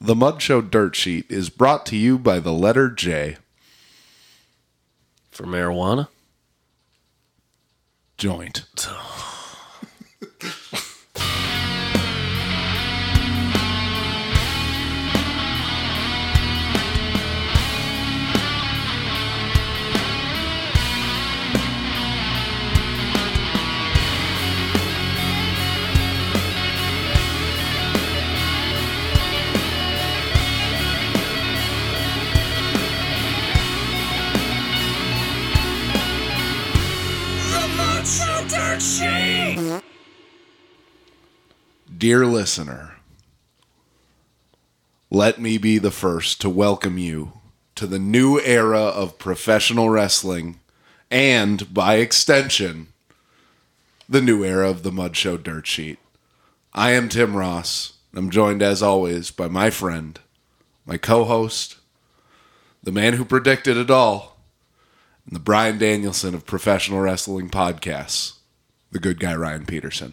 The Mud Show Dirt Sheet is brought to you by the letter J. For marijuana? Joint. Dear listener, let me be the first to welcome you to the new era of professional wrestling and, by extension, the new era of the Mud Show Dirt Sheet. I am Tim Ross. I'm joined, as always, by my friend, my co host, the man who predicted it all, and the Bryan Danielson of professional wrestling podcasts, the good guy Ryan Peterson.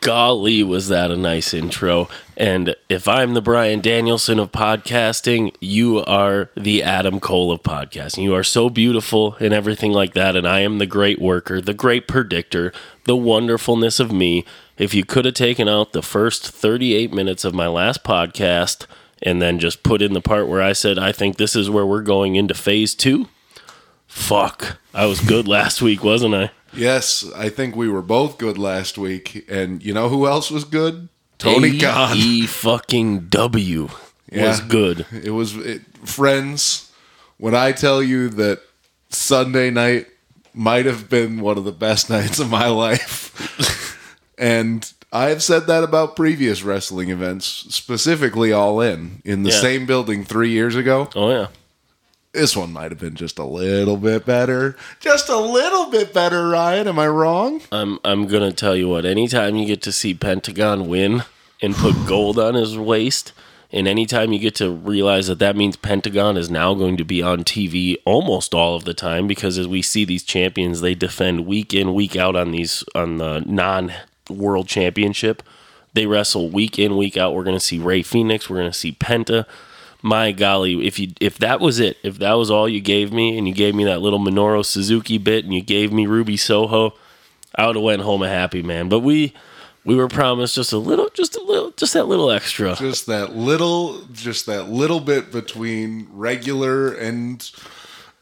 Golly, was that a nice intro. And if I'm the Bryan Danielson of podcasting, you are the Adam Cole of podcasting. You are so beautiful and everything like that. And I am the great worker, the great predictor, the wonderfulness of me. If you could have taken out the first 38 minutes of my last podcast and then just put in the part where I said, I think this is where we're going into phase two, fuck. I was good last week, wasn't I? Yes, I think we were both good last week, and you know who else was good? Tony Khan. E fucking W was good. It was it, friends. When I tell you that Sunday night might have been one of the best nights of my life, and I've said that about previous wrestling events, specifically All In in the Yeah. same building three years ago. Oh yeah. This one might have been just a little bit better, just a little bit better. Ryan, am I wrong? I'm I'm gonna tell you what. Anytime you get to see Pentagon win and put gold on his waist, and anytime you get to realize that that means Pentagon is now going to be on TV almost all of the time, because as we see these champions, they defend week in week out on these on the non World Championship. They wrestle week in week out. We're gonna see Rey Fénix. We're gonna see Penta. My golly, if you if that was it, if that was all you gave me, and you gave me that little Minoru Suzuki bit, and you gave me Ruby Soho, I would have went home a happy man. But we we were promised just a little, just a little, just that little extra. just that little just that little bit between regular and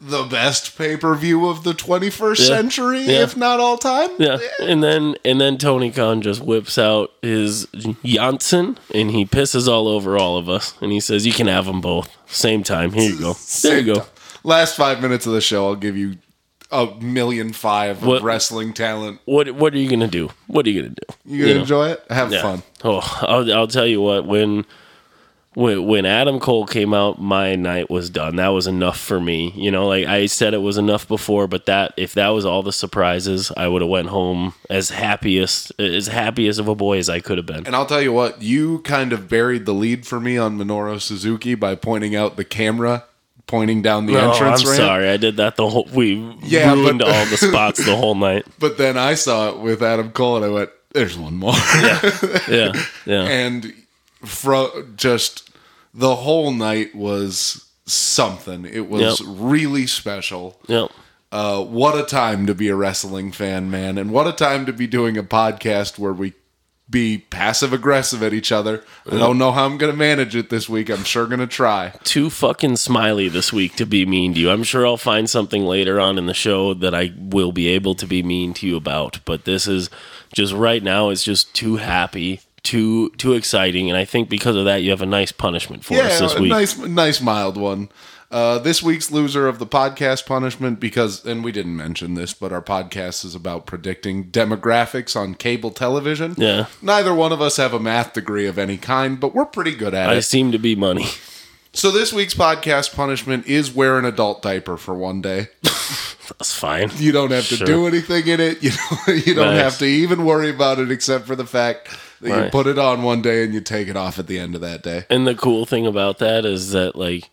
the best pay-per-view of the 21st Yeah. century Yeah. if not all time Yeah, and then and then Tony Khan just whips out his Janssen and he pisses all over all of us, and he says, "You can have them both same time. Here you go. There you go." last five minutes of the show i'll give you a million five of What- wrestling talent What what are you gonna do? What are you gonna do? you gonna know? enjoy it have Yeah. fun Oh, I'll, I'll tell you what. When, when when Adam Cole came out, my night was done. That was enough for me. You know, like I said, it was enough before. But that if that was all the surprises, I would have went home as happiest as happiest of a boy as I could have been. and i'll tell you what you kind of buried the lead for me on minoru suzuki by pointing out the camera pointing down the Oh, entrance I'm ramp sorry, I did that the whole. We Yeah, ruined but- all the spots the whole night. but then i saw it with adam cole and i went there's one more Yeah, yeah. yeah. and fro- just the whole night was something. It was Yep. really special. Yep. Uh, what a time to be a wrestling fan, man, and what a time to be doing a podcast where we be passive aggressive at each other. I don't know how I'm going to manage it this week. I'm sure going to try. too fucking smiley this week to be mean to you. I'm sure I'll find something later on in the show that I will be able to be mean to you about. But this is just right now it's just too happy, too too exciting, and I think because of that you have a nice punishment for us this a week. nice, nice mild one. Uh, this week's loser of the podcast punishment, because, and we didn't mention this, but our podcast is about predicting demographics on cable television. Yeah. Neither one of us have a math degree of any kind, but we're pretty good at I it. I seem to be money. So this week's podcast punishment is wear an adult diaper for one day. That's fine. You don't have to Sure. do anything in it. You don't, you don't Nice. have to even worry about it, except for the fact that you put it on one day and you take it off at the end of that day. And the cool thing about that is that like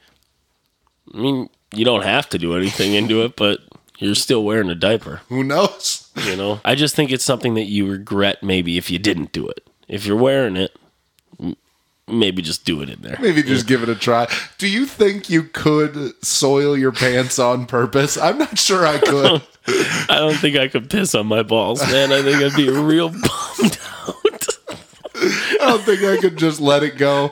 I mean, you don't have to do anything into it, but you're still wearing a diaper. Who knows? You know, I just think it's something that you regret maybe if you didn't do it. If you're wearing it, maybe just do it in there. Maybe just give it a try. Do you think you could soil your pants on purpose? I'm not sure I could. I don't think I could piss on my balls, man. I think I'd be real bummed out. I don't think I could just let it go.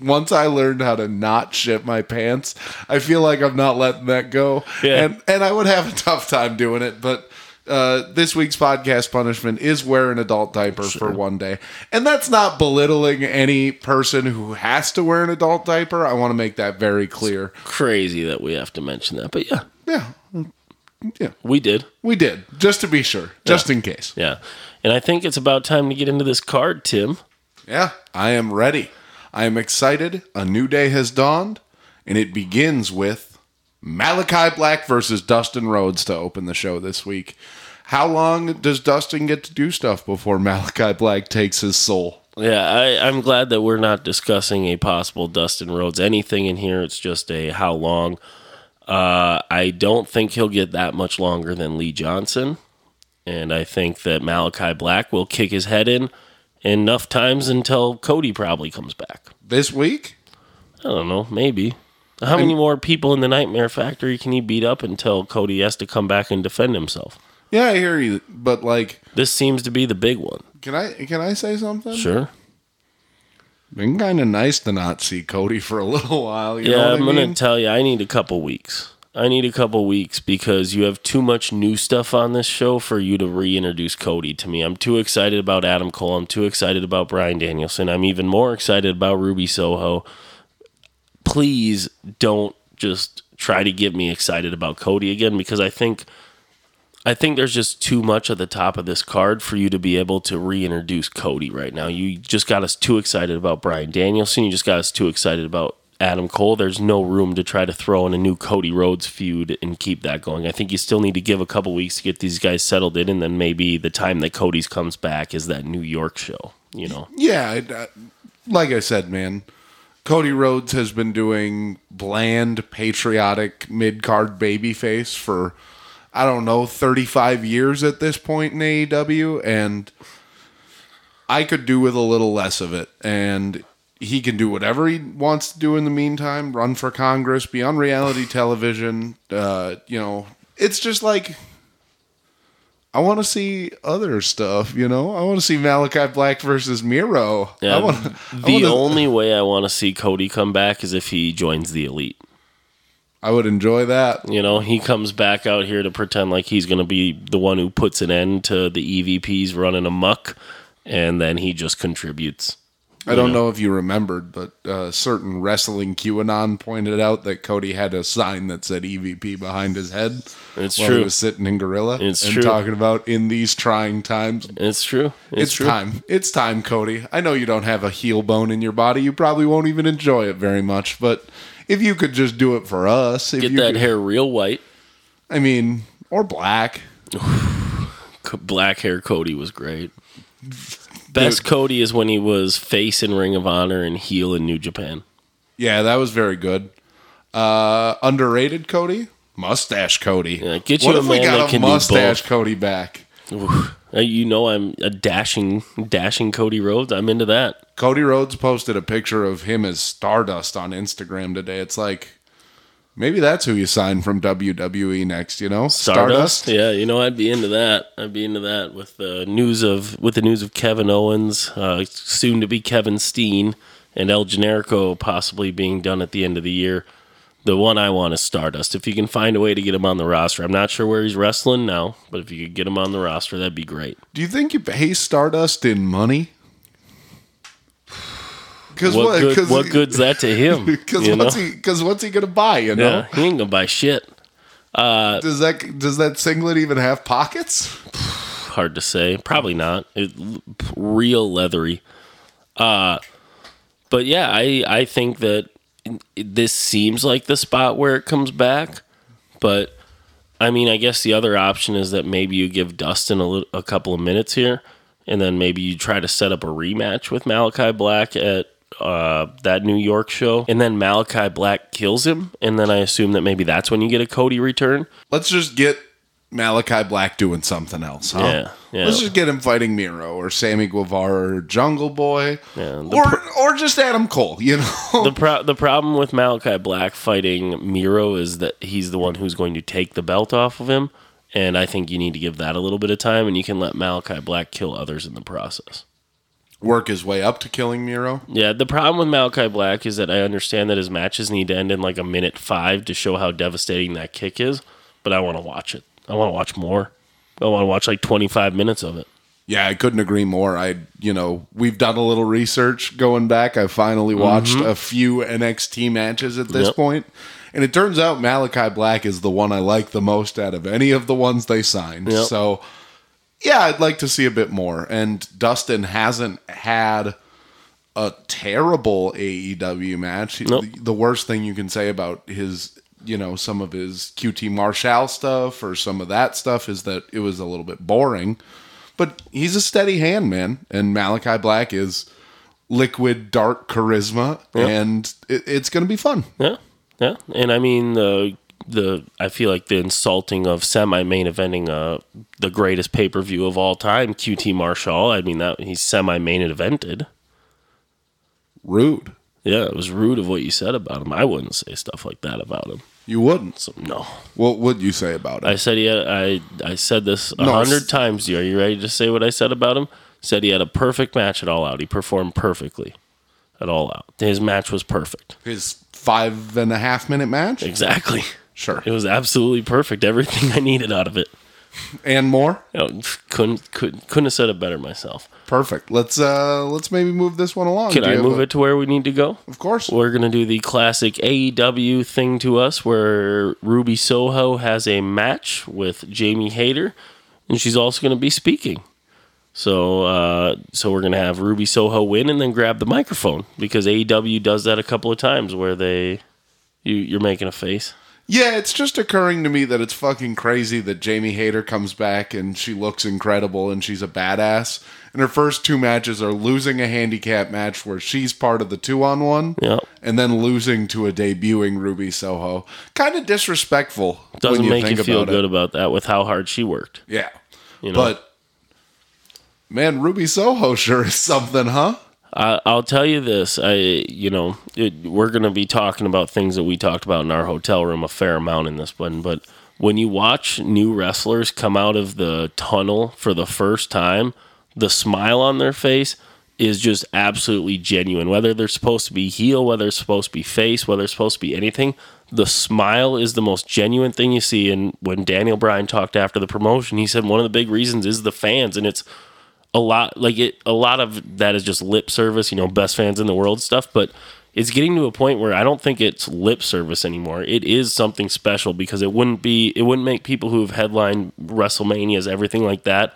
Once I learned how to not shit my pants, I feel like I'm not letting that go. Yeah. And and I would have a tough time doing it, but uh, this week's podcast punishment is wear an adult diaper for one day. And that's not belittling any person who has to wear an adult diaper. I want to make that very clear. Crazy that we have to mention that, but yeah, Yeah. Yeah. we did. We did, just to be sure, just in case. Yeah, and I think it's about time to get into this card, Tim. Yeah, I am ready. I am excited. A new day has dawned, and it begins with Malachi Black versus Dustin Rhodes to open the show this week. How long does Dustin get to do stuff before Malachi Black takes his soul? Yeah, I, I'm glad that we're not discussing a possible Dustin Rhodes anything in here. It's just a how long. Uh, I don't think he'll get that much longer than Lee Johnson, and I think that Malachi Black will kick his head in enough times until Cody probably comes back. This week? I don't know, maybe. How many more people in the Nightmare Factory can he beat up until Cody has to come back and defend himself? Yeah, I hear you, but like, This seems to be the big one. can I can I say something? Sure. Been kind of nice to not see Cody for a little while. You know yeah, I'm I gonna tell you, I need a couple weeks. I need a couple weeks because you have too much new stuff on this show for you to reintroduce Cody to me. I'm too excited about Adam Cole. I'm too excited about Bryan Danielson. I'm even more excited about Ruby Soho. Please don't just try to get me excited about Cody again because I think I think there's just too much at the top of this card for you to be able to reintroduce Cody right now. You just got us too excited about Bryan Danielson. You just got us too excited about Adam Cole. There's no room to try to throw in a new Cody Rhodes feud and keep that going. I think you still need to give a couple weeks to get these guys settled in, and then maybe the time that Cody's comes back is that New York show. You know, Yeah, like I said, man, Cody Rhodes has been doing bland, patriotic mid card babyface for I don't know thirty five years at this point in AEW, and I could do with a little less of it. And he can do whatever he wants to do in the meantime. Run for Congress, be on reality television. Uh, you know, it's just like I want to see other stuff, you know. I want to see Malachi Black versus Miro. Yeah, I want the only way I want to see Cody come back is if he joins the elite. I would enjoy that. You know, he comes back out here to pretend like he's going to be the one who puts an end to the EVPs running amuck and then he just contributes. I don't know if you remembered, but uh, certain wrestling QAnon pointed out that Cody had a sign that said EVP behind his head It's true. he was sitting in Gorilla It's and true. talking about in these trying times. It's true. It's, It's, true. time. It's time, Cody. I know you don't have a heel bone in your body. You probably won't even enjoy it very much, but if you could just do it for us, if Get you that could- hair real white. I mean, or black. Black hair Cody was great. Best Cody is when he was face in Ring of Honor and heel in New Japan. Yeah, that was very good. Uh, underrated Cody, mustache Cody. Yeah, get you what a if we man that a can do mustache both. Cody back? Uh, You know I'm a dashing, dashing Cody Rhodes. I'm into that. Cody Rhodes posted a picture of him as Stardust on Instagram today. It's like maybe that's who you sign from WWE next. You know, Stardust. Yeah, you know I'd be into that. I'd be into that with the news of with the news of Kevin Owens, uh, soon to be Kevin Steen, and El Generico possibly being done at the end of the year. The one I want is Stardust. If you can find a way to get him on the roster, I'm not sure where he's wrestling now, but if you could get him on the roster, that'd be great. Do you think you pay Stardust in money? Because What, good, what good's that to him? Because know? what's he? Because what's he gonna buy? You know, Yeah, he ain't gonna buy shit. does that does that singlet even have pockets? hard to say. Probably not. It, real leathery. Uh, but yeah, I I think that this seems like the spot where it comes back. But I mean, I guess the other option is that maybe you give Dustin a, little, a couple of minutes here, and then maybe you try to set up a rematch with Malachi Black at uh, that New York show, and then Malachi Black kills him, and then I assume that maybe that's when you get a Cody return. Let's just get Malachi Black doing something else, huh? Yeah, yeah. Let's just get him fighting Miro or Sammy Guevara or Jungle Boy, Yeah, or or just Adam Cole. You know, the pro- the problem with Malachi Black fighting Miro is that he's the one who's going to take the belt off of him, and I think you need to give that a little bit of time, and you can let Malachi Black kill others in the process. Work his way up to killing Miro. Yeah, the problem with Malachi Black is that I understand that his matches need to end in like a minute five to show how devastating that kick is, but I want to watch it. I want to watch more. I want to watch like 25 minutes of it. Yeah, I couldn't agree more. I, you know, we've done a little research going back. I finally mm-hmm. watched a few NXT matches at this Yep. point, and it turns out Malachi Black is the one I like the most out of any of the ones they signed. Yep. So, yeah, I'd like to see a bit more. And Dustin hasn't had a terrible AEW match. Nope. The, worst thing you can say about his, you know, some of his QT Marshall stuff or some of that stuff is that it was a little bit boring. But he's a steady hand, man. And Malachi Black is liquid, dark charisma, and it, it's going to be fun. Yeah, yeah, and I mean the the I feel like the insulting of semi main eventing uh the greatest pay per view of all time, QT Marshall. I mean that he's semi main evented. Rude. Yeah, it was rude of what you said about him. I wouldn't say stuff like that about him. You wouldn't. So no, What would you say about it? I said he had, I I said this a hundred times. Are you ready to say what I said about him? Said he had a perfect match at All Out. He performed perfectly at All Out. His match was perfect. His five and a half minute match? Exactly. Sure. It was absolutely perfect. Everything I needed out of it. And more? You know, couldn't couldn't couldn't have said it better myself. Perfect. Let's uh let's maybe move this one along. Can Do I move a- it to where we need to go? Of course. We're gonna do the classic AEW thing to us, where Ruby Soho has a match with Jamie Hayter, and she's also gonna be speaking. So, uh, so we're gonna have Ruby Soho win and then grab the microphone because AEW does that a couple of times where they, you, you're making a face. Yeah, it's just occurring to me that it's fucking crazy that Jamie Hayter comes back and she looks incredible and she's a badass. And her first two matches are losing a handicap match where she's part of the two on one, Yeah, and then losing to a debuting Ruby Soho. Kind of disrespectful. doesn't when you make think you feel good It. about that with how hard she worked. Yeah, You know? but man, Ruby Soho sure is something, huh? I, I'll tell you this. I, you know, it, we're going to be talking about things that we talked about in our hotel room a fair amount in this one. But when you watch new wrestlers come out of the tunnel for the first time, the smile on their face is just absolutely genuine. Whether they're supposed to be heel, whether it's supposed to be face, whether it's supposed to be anything, the smile is the most genuine thing you see. And when Daniel Bryan talked after the promotion, he said one of the big reasons is the fans, and it's a lot like it a lot of that is just lip service you know best fans in the world stuff but it's getting to a point where i don't think it's lip service anymore it is something special because it wouldn't be it wouldn't make people who have headlined wrestlemanias everything like that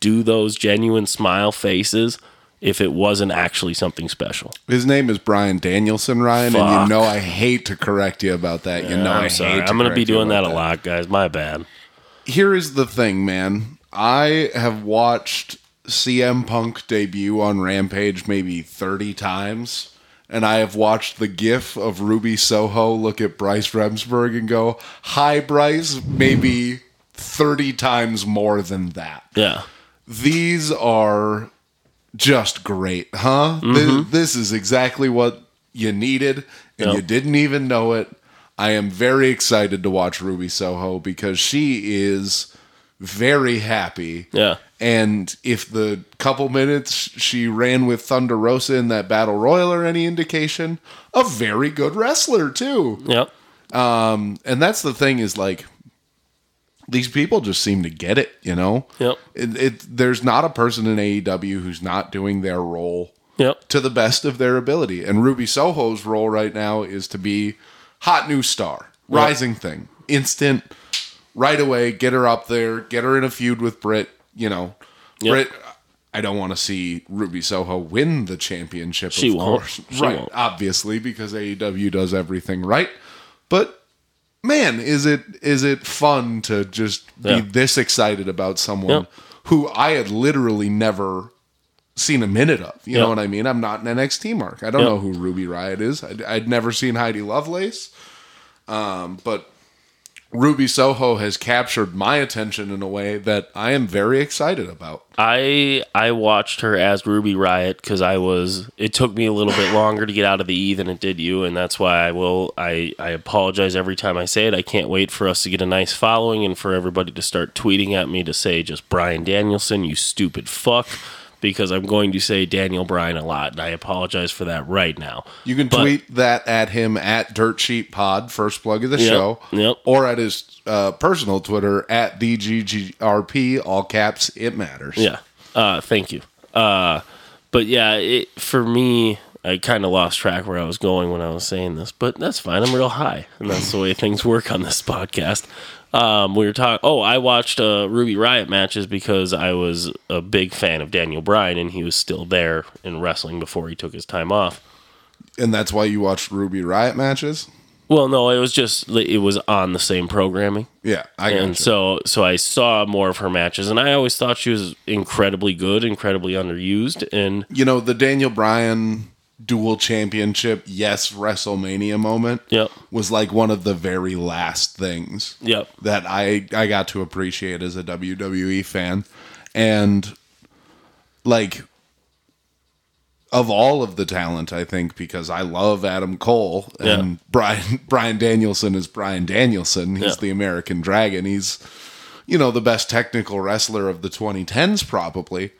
do those genuine smile faces if it wasn't actually something special His name is Bryan Danielson, Ryan, and you know I hate to correct you about that. You know I i'm sorry hate. To i'm gonna be doing that a lot guys my bad here is the thing, man. I have watched CM Punk debut on Rampage maybe 30 times. And I have watched the gif of Ruby Soho look at Bryce Remsburg and go, Hi, Bryce, maybe 30 times more than that. yeah These are just great, huh? Th- mm-hmm. This, is exactly what you needed, and Yep. you didn't even know it. I am very excited to watch Ruby Soho because she is very happy. yeah And if the couple minutes she ran with Thunder Rosa in that battle royal are any indication, a very good wrestler too. yep Um, And that's the thing is like these people just seem to get it, you know. Yep. It, it there's not a person in AEW who's not doing their role yep to the best of their ability. And Ruby Soho's role right now is to be hot new star, rising thing, instant, right away, get her up there, get her in a feud with Britt. You know, Yep. Britt. I don't want to see Ruby Soho win the championship. She of won't. course, She right? won't. Obviously, because AEW does everything right. But man, is it is it fun to just Yeah. be this excited about someone Yep. who I had literally never seen a minute of. You know what I mean? I'm not an NXT mark. I don't Yep. know who Ruby Riot is. I'd, I'd never seen Heidi Lovelace. Um, but Ruby Soho has captured my attention in a way that I am very excited about. I I watched her as Ruby Riot because I was. It took me a little bit longer to get out of the E than it did you, and that's why I will. I I apologize every time I say it. I can't wait for us to get a nice following and for everybody to start tweeting at me to say just Bryan Danielson, you stupid fuck, because I'm going to say Daniel Bryan a lot, and I apologize for that right now. You can But- tweet that at him at Dirt Sheet Pod, first plug of the Yep, show, yep. or at his uh, personal Twitter at DGGRP, all caps, it matters. Yeah. Uh, thank you. Uh, but yeah, it, for me, I kind of lost track where I was going when I was saying this, but that's fine. I'm real high, and that's the way things work on this podcast. Um, we were talking. Oh, I watched uh, Ruby Riot matches because I was a big fan of Daniel Bryan, and he was still there in wrestling before he took his time off. And that's why you watched Ruby Riot matches? Well, no, it was just it was on the same programming. Yeah, I and you. so so I saw more of her matches, and I always thought she was incredibly good, incredibly underused, and you know, the Daniel Bryan dual championship, yes, WrestleMania moment yep, was like one of the very last things yep, that I I got to appreciate as a WWE fan, and like of all of the talent, I think because I love Adam Cole and Yeah. Brian Bryan Danielson is Bryan Danielson. He's Yeah. the American Dragon. He's you know the best technical wrestler of the 2010s probably.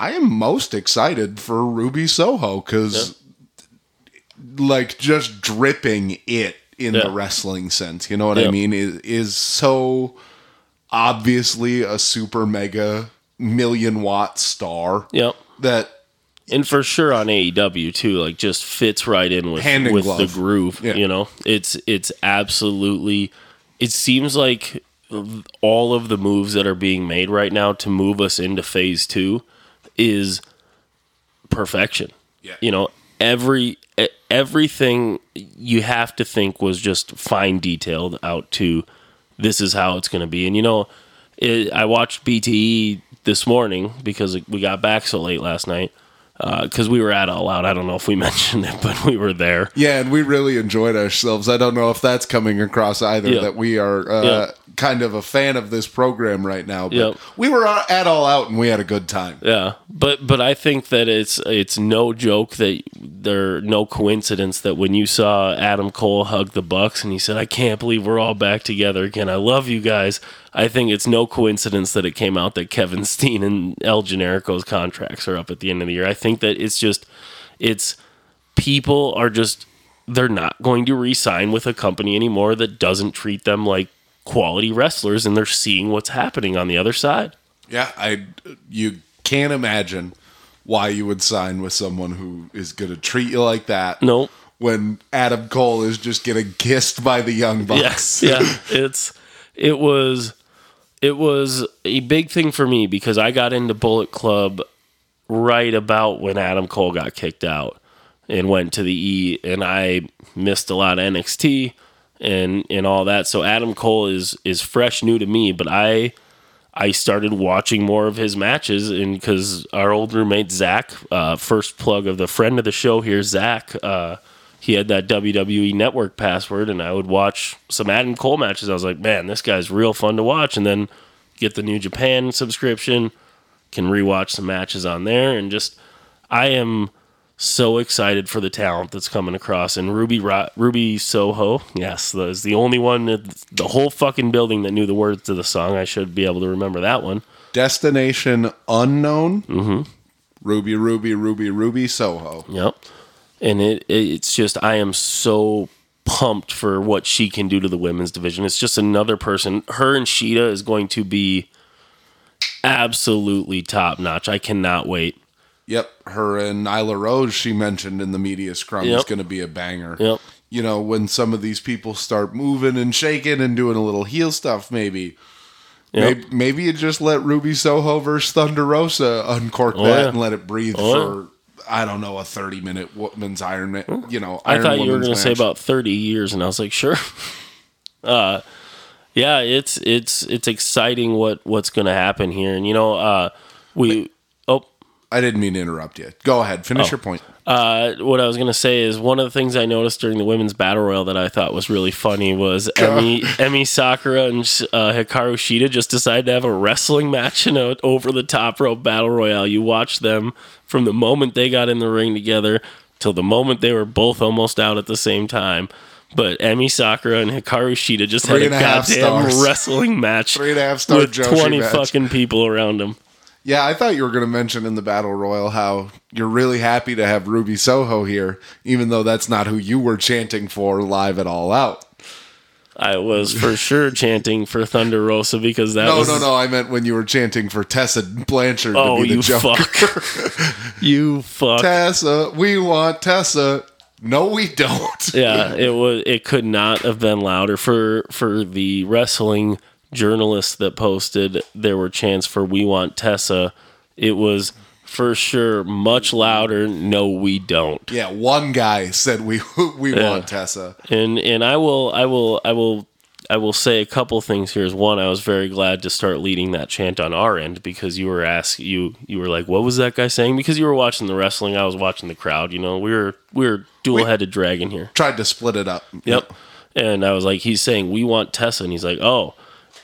I am most excited for Ruby Soho because like just dripping it in Yeah. the wrestling sense. You know what I mean? Is is so obviously a super mega million watt star yep. that and for sure on AEW too, like just fits right in with with the groove. Yeah. You know, it's it's absolutely. It seems like all of the moves that are being made right now to move us into phase two is perfection. Yeah. You know, every everything you have to think was just fine detailed out to this is how it's going to be. And you know, it, I watched BTE this morning because we got back so late last night because we were at All Out. I don't know if we mentioned it, but we were there. yeah, and we really enjoyed ourselves. I don't know if that's coming across either Yeah. that we are uh. Kind of a fan of this program right now. But Yep. we were at all out and we had a good time. Yeah, but but I think that it's it's no joke that there no coincidence that when you saw Adam Cole hug the Bucks and he said, "I can't believe we're all back together again. I love you guys." I think it's no coincidence that it came out that Kevin Steen and El Generico's contracts are up at the end of the year. I think that it's just it's people are just they're not going to re-sign with a company anymore that doesn't treat them like quality wrestlers and they're seeing what's happening on the other side. Yeah, I you can't imagine why you would sign with someone who is going to treat you like that. No. When Adam Cole is just getting kissed by the Young Bucks. Yes, yeah. It's it was it was a big thing for me because I got into Bullet Club right about when Adam Cole got kicked out and went to the E and I missed a lot of NXT and and all that. So Adam Cole is is fresh new to me, but I I started watching more of his matches, and because our old roommate Zach, uh, first plug of the friend of the show here, Zach, uh, he had that WWE Network password, and I would watch some Adam Cole matches. I was like, man, this guy's real fun to watch, and then get the New Japan subscription, can rewatch some matches on there, and just I am so excited for the talent that's coming across. And Ruby Ro- Ruby Soho, yes, is the only one that the whole fucking building that knew the words to the song. I should be able to remember that one. Destination unknown. Mm-hmm. Ruby, Ruby, Ruby, Ruby, Soho. Yep. And it it's just I am so pumped for what she can do to the women's division. It's just another person. Her and Shida is going to be absolutely top notch. I cannot wait. Yep, her and Nyla Rose, she mentioned in the media scrum, is going to be a banger. Yep. You know, when some of these people start moving and shaking and doing a little heel stuff, maybe. Yep. Maybe, maybe you just let Ruby Soho versus Thunder Rosa uncork that yeah. and let it breathe Oh, for, I don't know, a 30 minute woman's Iron Man. You know, I thought you were going to say about 30 years and I was like, sure. uh yeah, it's it's it's exciting what what's going to happen here. And you know, uh we oh I didn't mean to interrupt you. Go ahead, finish your point. Uh, what I was gonna say is one of the things I noticed during the women's battle royal that I thought was really funny was Emmy Emmy Sakura and uh, Hikaru Shida just decided to have a wrestling match in a over the top rope battle royale. You watch them from the moment they got in the ring together till the moment they were both almost out at the same time. But Emmy Sakura and Hikaru Shida just Three had a a half goddamn wrestling match Three and a half star with Joshi twenty match. fucking people around them. Yeah, I thought you were going to mention in the battle royal how you're really happy to have Ruby Soho here, even though that's not who you were chanting for live at All Out. I was for sure chanting for Thunder Rosa because that No, was no, no. I meant when you were chanting for Tessa Blanchard Oh, to be oh, the you Joker. fuck! you fuck! Tessa, we want Tessa. No, we don't. yeah, it was. It could not have been louder for for the wrestling journalists that posted. There were chants for "We want Tessa." It was for sure much louder. No, we don't. Yeah, one guy said we we Yeah. want Tessa. And and I will I will I will I will say a couple things here. Is one, I was very glad to start leading that chant on our end because you were asked you you were like, what was that guy saying? Because you were watching the wrestling, I was watching the crowd. You know, we were we were dual headed dragon here. Tried to split it up. Yep. And I was like, he's saying we want Tessa, and he's like, oh,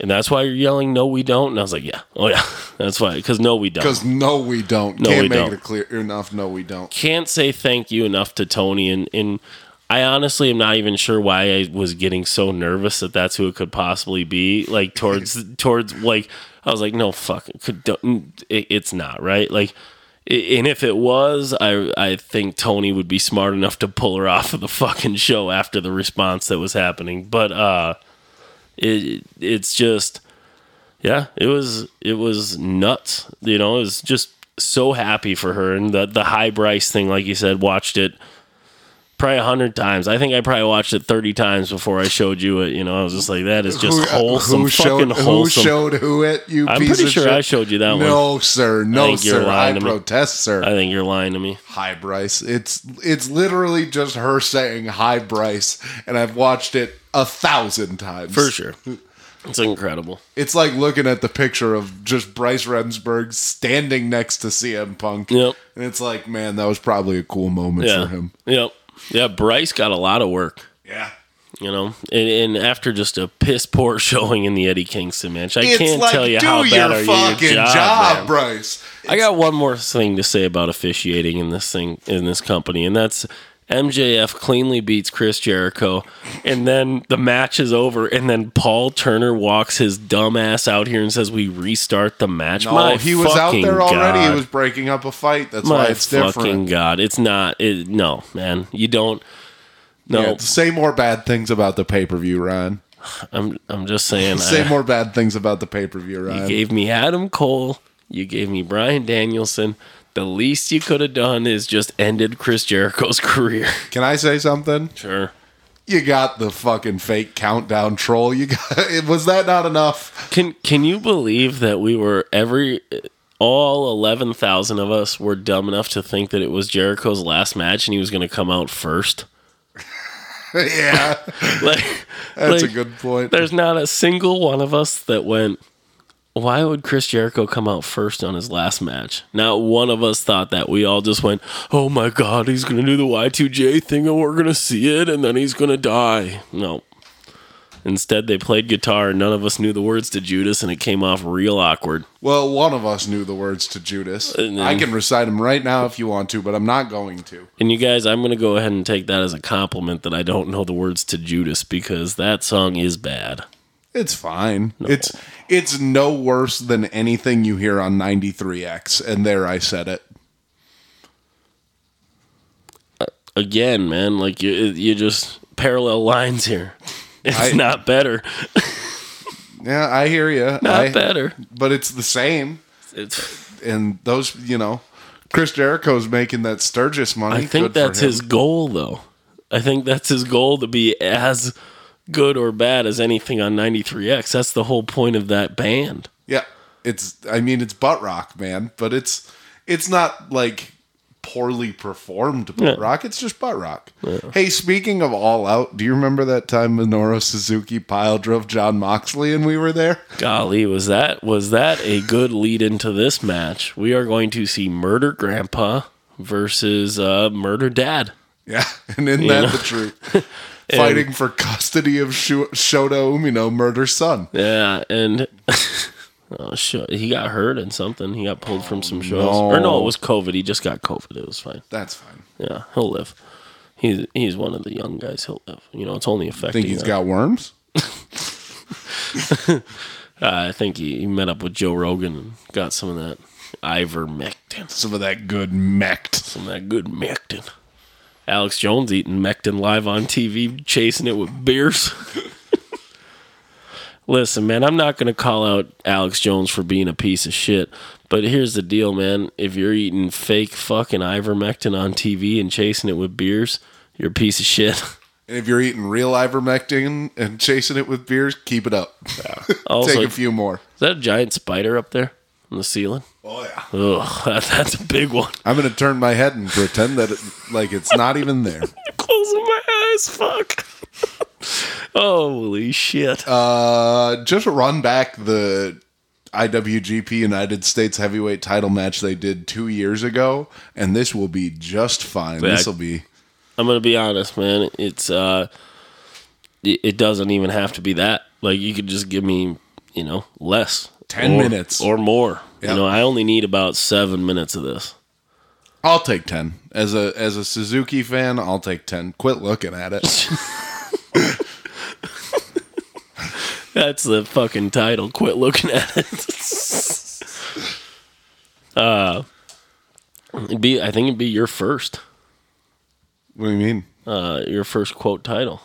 and that's why you're yelling, no, we don't. And I was like, yeah, oh yeah, that's why, because no, we don't. Because no, we don't. No, Can't we make don't. it clear enough. No, we don't. can't say thank you enough to Tony and and I honestly am not even sure why I was getting so nervous that that's who it could possibly be like towards towards like I was like no fuck it could it, it's not right like and if it was I I think Tony would be smart enough to pull her off of the fucking show after the response that was happening but uh it it's just yeah, it was it was nuts. You know, it was just so happy for her and the the high Bryce thing, like you said, watched it probably a hundred times. I think I probably watched it thirty times before I showed you it. You know, I was just like, that is just Who- uh, wholesome, Who fucking showed, who showed who it? You I'm pretty sure shit? I showed you that one. No, sir. No, sir. I to me. protest, sir. I think you're lying to me. Hi, Bryce. It's it's literally just her saying hi, Bryce, and I've watched it a thousand times For sure. It's incredible. It's like looking at the picture of just Bryce Remsburg standing next to CM Punk, Yep. and it's like, man, that was probably a cool moment Yeah. for him. Yep. Yeah, Bryce got a lot of work. Yeah, You know, and, and after just a piss poor showing in the Eddie Kingston match, I it's can't like tell you how bad are fucking your job, job. Bryce. I got one more thing to say about officiating in this thing in this company, and that's MJF cleanly beats Chris Jericho, and then the match is over, and then Paul Turner walks his dumb ass out here and says, "We restart the match." No, My he was out there already. God. He was breaking up a fight. That's My why it's fucking different. god! It's not. It, no, man, you don't. No, Yeah, say more bad things about the pay per view, Ryan. I'm. I'm just saying. Say I- more bad things about the pay per view, Ryan. You gave me Adam Cole. You gave me Bryan Danielson. The least you could have done is just ended Chris Jericho's career. Can I say something? Sure. You got the fucking fake countdown troll. You got. Was that not enough? Can Can you believe that we were every all eleven thousand of us were dumb enough to think that it was Jericho's last match and he was going to come out first? yeah, Like that's like, a good point. There's not a single one of us that went. Why would Chris Jericho come out first on his last match? Not one of us thought that. We all just went, "Oh my God, he's gonna do the Y2J thing, and we're gonna see it, and then he's gonna die." No. Instead, they played guitar, and none of us knew the words to Judas, and it came off real awkward. Well, one of us knew the words to Judas. Then- I can recite them right now if you want to, but I'm not going to. And you guys, I'm gonna go ahead and take that as a compliment that I don't know the words to Judas because that song is bad. It's fine. It's it's no worse than anything you hear on 93X, and there I said it. Uh, again, man, like you, you just parallel lines here. It's I- not better. Yeah, I hear you. Not I, better. but it's the same. It's, And those, you know, Chris Jericho's making that Sturgis money. I think Good that's his goal, though. I think that's his goal to be as good or bad as anything on 93X. That's the whole point of that band. Yeah, it's. I mean, it's butt rock, man, but it's it's not like poorly performed butt Yeah. rock. It's just butt rock. Hey, speaking of All Out, do you remember that time Minoru Suzuki pile drove John Moxley and we were there? Golly, was that was that a good lead into this match? We are going to see Murder Grandpa versus uh, Murder Dad. Yeah, and isn't that the truth? Fighting for custody of Shota Umino, murder son. Yeah, and oh, shit, he got hurt in something. He got pulled from some shows. no. Or no, it was COVID. He just got COVID. It was fine. That's fine. Yeah, he'll live. He's he's one of the young guys. He'll live. You know, it's only affecting. Think he's uh, got worms? uh, I think he, he met up with Joe Rogan and got some of that ivermectin, Some of that good mect. some of that good mectin. Alex Jones eating mectin live on TV, chasing it with beers. Listen, man, I'm not going to call out Alex Jones for being a piece of shit, but here's the deal, man. If you're eating fake fucking ivermectin on TV and chasing it with beers, you're a piece of shit. And if you're eating real ivermectin and chasing it with beers, keep it up. Also, Take a few more. Is that a giant spider up there on the ceiling? Oh yeah. Ugh, that, that's a big one. I'm gonna turn my head and pretend that it, like it's not even there. Closing my eyes, fuck. Holy shit. Uh, just run back the IWGP United States Heavyweight Title match they did two years ago, and this will be just fine. This will be. I'm gonna be honest, man. It's uh, it doesn't even have to be that. Like you could just give me, you know, less, 10 Or- minutes. or more. Yep. You know, I only need about seven minutes of this. I'll take ten as a as a Suzuki fan. I'll take ten. Quit looking at it. That's the fucking title. Quit looking at it. uh, be. I think it'd be your first. what do you mean? Uh, your first quote title.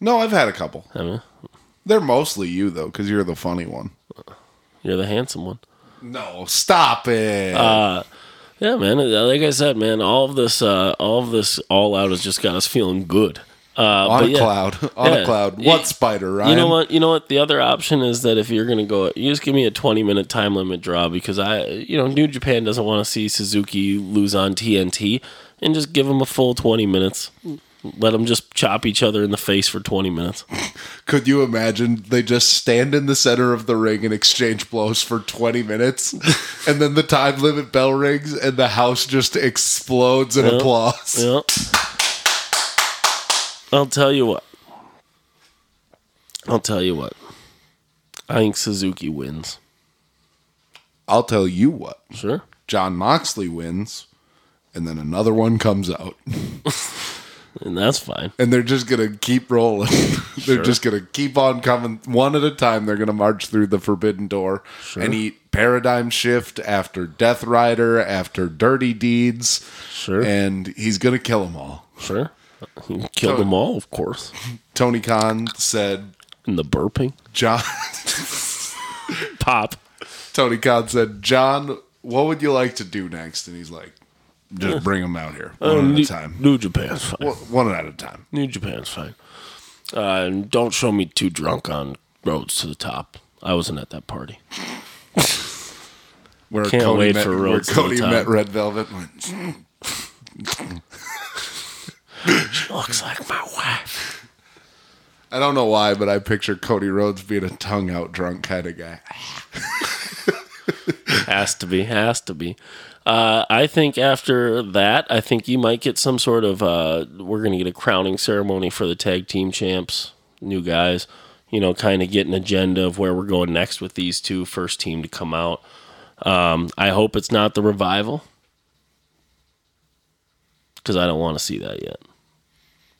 No, I've had a couple. They're mostly you though, because you're the funny one. You're the handsome one. No, stop it. Uh, Yeah, man. Like I said, man, all of this, uh, all of this, all out has just got us feeling good. Uh, on a yeah, cloud. On Yeah. a cloud. What spider, Ryan? You know what? You know what? The other option is that if you're gonna go, you just give me a 20 minute time limit draw because I, you know, New Japan doesn't want to see Suzuki lose on TNT, and just give them a full 20 minutes. Let them just chop each other in the face for 20 minutes. Could you imagine they just stand in the center of the ring and exchange blows for 20 minutes and then the time limit bell rings and the house just explodes in applause? Yeah. I'll tell you what. I'll tell you what. I think Suzuki wins. I'll tell you what. Sure. John Moxley wins and then another one comes out And that's fine. and they're just going to keep rolling. they're just going to keep on coming one at a time. They're going to march through the forbidden door and eat paradigm shift after Death Rider after Dirty Deeds. Sure. And he's going to kill them all. Sure. He killed them all, of course. Tony Khan said, In the burping. John, Pop. Tony Khan said, John, what would you like to do next? And he's like, just bring them out here one at New, a time. New Japan's fine. One at a time. New Japan's fine. Uh, and don't show me too drunk on Rhodes to the top. I wasn't at that party. Where Can't wait met, for where Rhodes to the Cody top. met Red Velvet. Went, Looks like my wife. I don't know why, but I picture Cody Rhodes being a tongue out drunk kind of guy. Has to be. Has to be. Uh, I think after that, I think you might get some sort of. Uh, we're going to get a crowning ceremony for the tag team champs, new guys. You know, kind of get an agenda of where we're going next with these two first team to come out. Um, I hope it's not the revival because I don't want to see that yet.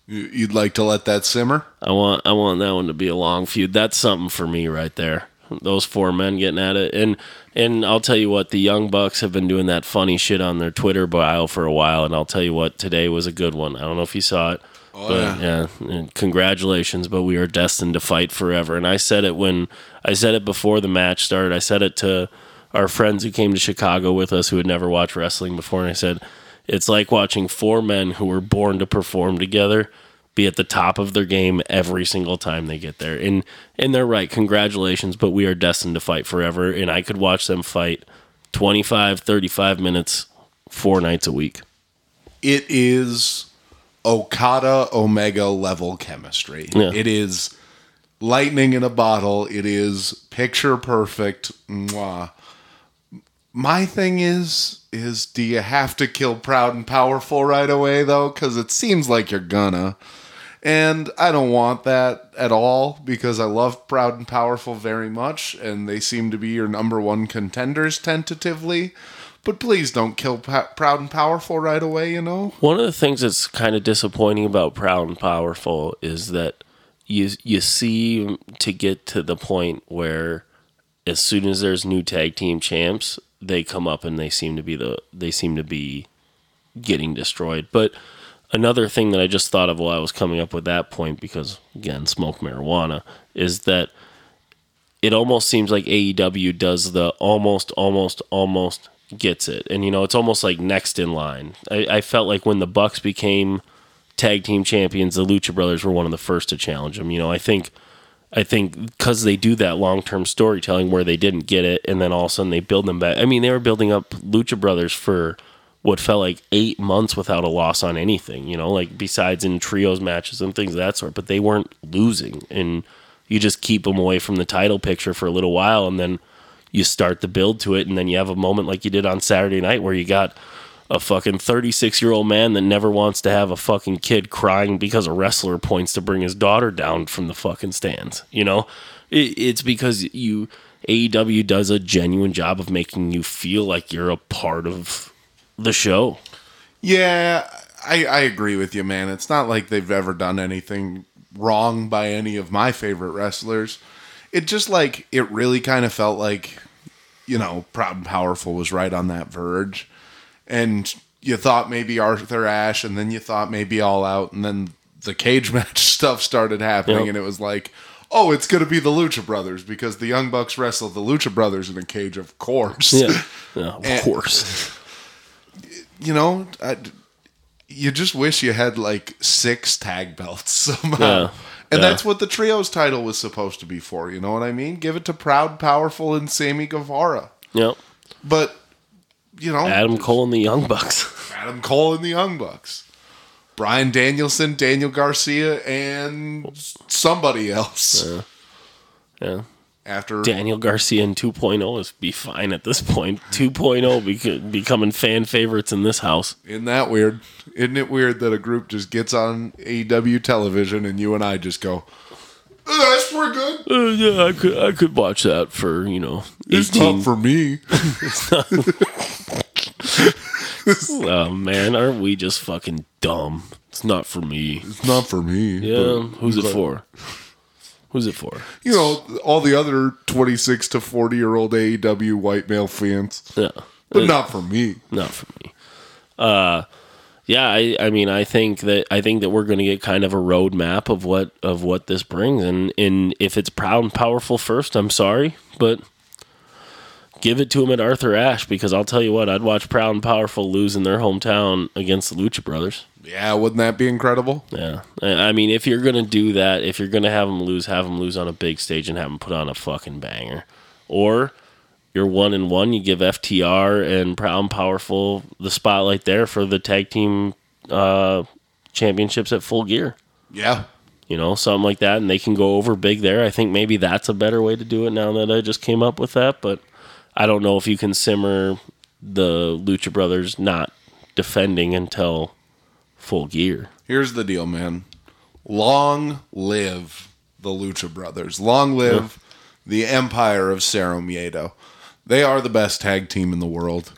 You- You'd like to let that simmer? I want I want that one to be a long feud. That's something for me right there. Those four men getting at it, and and I'll tell you what, the Young Bucks have been doing that funny shit on their Twitter bio for a while, and I'll tell you what, today was a good one. I don't know if you saw it, oh, but yeah, and congratulations. But we are destined to fight forever, and I said it when I said it before the match started. I said it to our friends who came to Chicago with us who had never watched wrestling before, and I said it's like watching four men who were born to perform together be at the top of their game every single time they get there. And and they're right. Congratulations, but we are destined to fight forever and I could watch them fight 25, 35 minutes four nights a week. It is Okada Omega level chemistry. Yeah. It is lightning in a bottle. It is picture perfect. Mwah. My thing is, is do you have to kill Proud and Powerful right away, though? Because it seems like you're gonna. And I don't want that at all because I love Proud and Powerful very much, and they seem to be your number one contenders tentatively. But please don't kill pa- Proud and Powerful right away, you know? One of the things that's kind of disappointing about Proud and Powerful is that you you see to get to the point where as soon as there's new tag team champs, they come up and they seem to be the they seem to be getting destroyed. But another thing that I just thought of while I was coming up with that point, because again, smoke marijuana, is that it almost seems like AEW does the almost, almost, almost gets it. And, you know, it's almost like next in line. I, I felt like when the Bucks became tag team champions, the Lucha Brothers were one of the first to challenge them. You know, I think. I think because they do that long term storytelling where they didn't get it, and then all of a sudden they build them back. I mean, they were building up Lucha Brothers for what felt like eight months without a loss on anything, you know, like besides in trios matches and things of that sort, but they weren't losing. And you just keep them away from the title picture for a little while and then you start the build to it. And then you have a moment like you did on Saturday night where you got a fucking 36 year old man that never wants to have a fucking kid crying because a wrestler points to bring his daughter down from the fucking stands. You know, it, it's because you, AEW does a genuine job of making you feel like you're a part of the show. Yeah, I, I agree with you, man. It's not like they've ever done anything wrong by any of my favorite wrestlers. It just like it really kind of felt like, you know, Proud and Powerful was right on that verge. And you thought maybe Arthur Ashe, and then you thought maybe All Out, and then the cage match stuff started happening, Yep. and it was like, oh, it's going to be the Lucha Brothers because the Young Bucks wrestled the Lucha Brothers in a cage, of course. Yeah, yeah of And- course. you know, I, you just wish you had like six tag belts somehow. Yeah. And Yeah. that's what the trios title was supposed to be for. You know what I mean? Give it to Proud, Powerful, and Sammy Guevara. Yep. But you know, Adam Cole and the Young Bucks. Adam Cole and the Young Bucks, Bryan Danielson, Daniel Garcia, and somebody else. Yeah. After Daniel Garcia in 2.0 is be fine at this point. 2.0 beca- becoming fan favorites in this house. Isn't that weird? Isn't it weird that a group just gets on AEW television and you and I just go, "Oh, "That's pretty good." Uh, yeah, I could I could watch that for you know It's 18. not for me. oh man, aren't we just fucking dumb? It's not for me. It's not for me. Yeah, who's it for? Who's it for? You know, all the other 26 to 40 year old AEW white male fans, Yeah, but not for me. not for me. Uh, yeah, I, I mean, I think that I think that we're going to get kind of a roadmap of what of what this brings, and and if it's proud and powerful first, I'm sorry, but give it to him at Arthur Ashe because I'll tell you what, I'd watch Proud and Powerful lose in their hometown against the Lucha Brothers. Yeah, wouldn't that be incredible? Yeah, I mean, if you're gonna do that, if you're gonna have them lose, have them lose on a big stage and have them put on a fucking banger, or you're one and one. You give FTR and Proud and Powerful the spotlight there for the tag team uh, championships at Full Gear. Yeah. You know, something like that, and they can go over big there. I think maybe that's a better way to do it. Now that I just came up with that, but I don't know if you can simmer the Lucha Brothers not defending until Full Gear. Here's the deal, man. Long live the Lucha Brothers. Long live the empire of Cero Miedo. They are the best tag team in the world.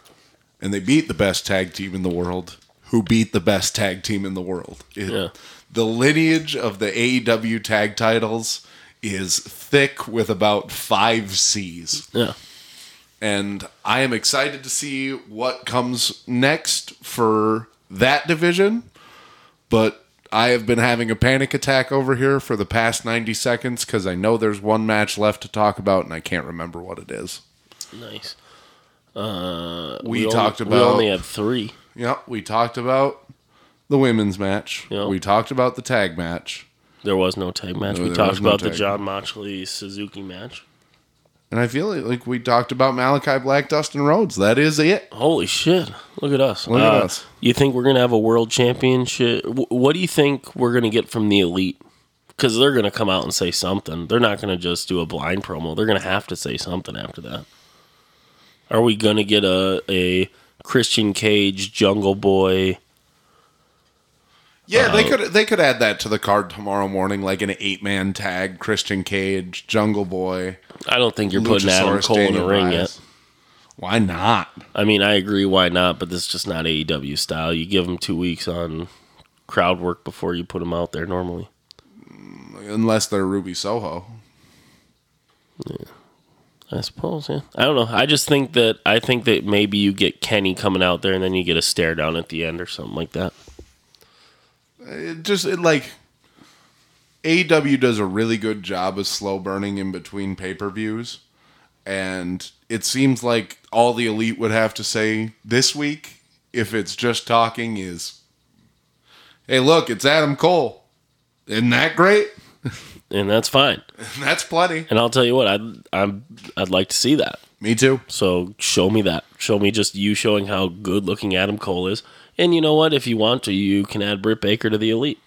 And they beat the best tag team in the world, who beat the best tag team in the world. It- Yeah. The lineage of the AEW tag titles is thick with about five C's. Yeah. and I am excited to see what comes next for that division. But I have been having a panic attack over here for the past 90 seconds because I know there's one match left to talk about and I can't remember what it is. Nice. Uh, We, only- talked We about. We only had three. Yep, we talked about the women's match. Yep. We talked about the tag match. There was no tag match. No, we talked no about the. Jon Moxley Suzuki match. And I feel like we talked about Malakai Black, Dustin Rhodes. That is it. Holy shit! Look at us. Look at Uh, us. You think we're gonna have a world championship? wh- What do you think we're gonna get from the elite? Because they're gonna come out and say something. They're not gonna just do a blind promo. They're gonna have to say something after that. Are we gonna get a a Christian Cage, Jungle Boy. Yeah, they could they could add that to the card tomorrow morning, like an eight man tag: Christian Cage, Jungle Boy, I don't think you're putting Adam Cole in the ring yet. Why not? I mean, I agree. Why not? But this is just not AEW style. You give them two weeks on crowd work before you put them out there normally. Unless they're Ruby Soho. Yeah. I suppose, yeah. I don't know. I just think that I think that maybe you get Kenny coming out there and then you get a stare down at the end or something like that. It just it, like AEW does a really good job of slow burning in between pay per views, and it seems like all the elite would have to say this week, if it's just talking, is, "Hey, look, it's Adam Cole. Isn't that great? And that's fine. That's plenty." And I'll tell you what, I'd I'm I'd like to see that. Me too. So show me that. Show me just you showing how good looking Adam Cole is. And you know what? If you want to, you can add Britt Baker to the elite.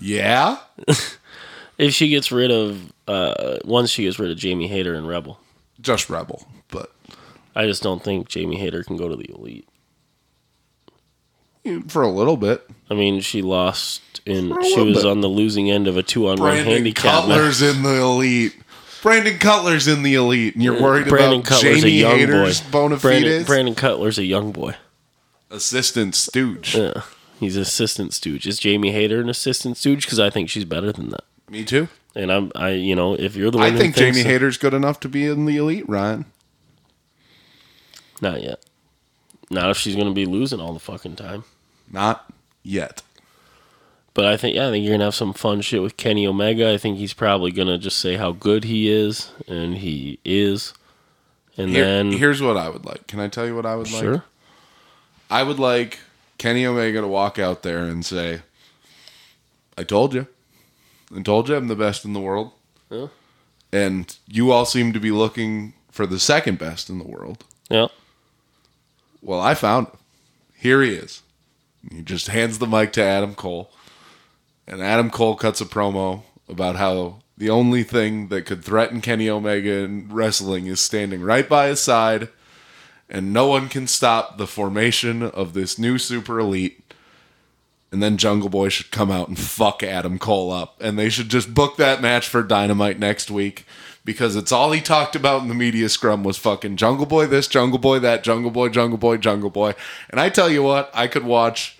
Yeah. If she gets rid of uh once she gets rid of Jamie Hayter and Rebel. Just Rebel, but I just don't think Jamie Hayter can go to the elite. for a little bit. I mean, she lost in she was bit. on the losing end of a two on one handicap. Cutler's in the elite. Brandon Cutler's in the elite, and you're worried Brandon about Cutler's a Jamie young Hayter's boy. bona Brandon, fides? Brandon Cutler's a young boy. Assistant stooge. Yeah, he's an assistant stooge. Is Jamie Hayter an assistant stooge? Because I think she's better than that. Me too. And I'm, I, you know, if you're the one I who think thinks Jamie that- Hayter's good enough to be in the elite, Ryan. not yet. Not if she's going to be losing all the fucking time. Not yet. But I think, yeah, I think you're gonna have some fun shit with Kenny Omega. I think he's probably gonna just say how good he is, and he is. And Here- then, here's what I would like. Can I tell you what I would like? sure, I would like Kenny Omega to walk out there and say, I told you. I told you I'm the best in the world. Yeah. And you all seem to be looking for the second best in the world. yeah, Well, I found him. Here he is. He just hands the mic to Adam Cole. And Adam Cole cuts a promo about how the only thing that could threaten Kenny Omega in wrestling is standing right by his side, and no one can stop the formation of this new super elite. And then Jungle Boy should come out and fuck Adam Cole up. And they should just book that match for Dynamite next week because it's all he talked about in the media scrum was fucking Jungle Boy this, Jungle Boy that, Jungle Boy, Jungle Boy, Jungle Boy. And I tell you what, I could watch,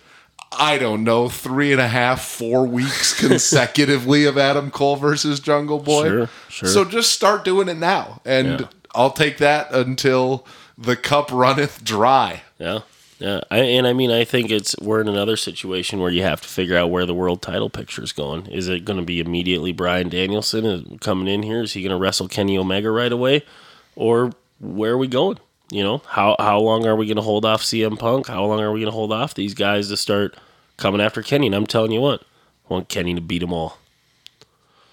I don't know, three and a half, four weeks consecutively of Adam Cole versus Jungle Boy. Sure, sure. So just start doing it now. And Yeah. I'll take that until the cup runneth dry. yeah, yeah. I, and I mean, I think it's we're in another situation where you have to figure out where the world title picture is going. Is it going to be immediately Bryan Danielson is coming in here? Is he going to wrestle Kenny Omega right away, or where are we going? You know, how how long are we going to hold off CM Punk? How long are we going to hold off these guys to start coming after Kenny? And I'm telling you what, I want Kenny to beat them all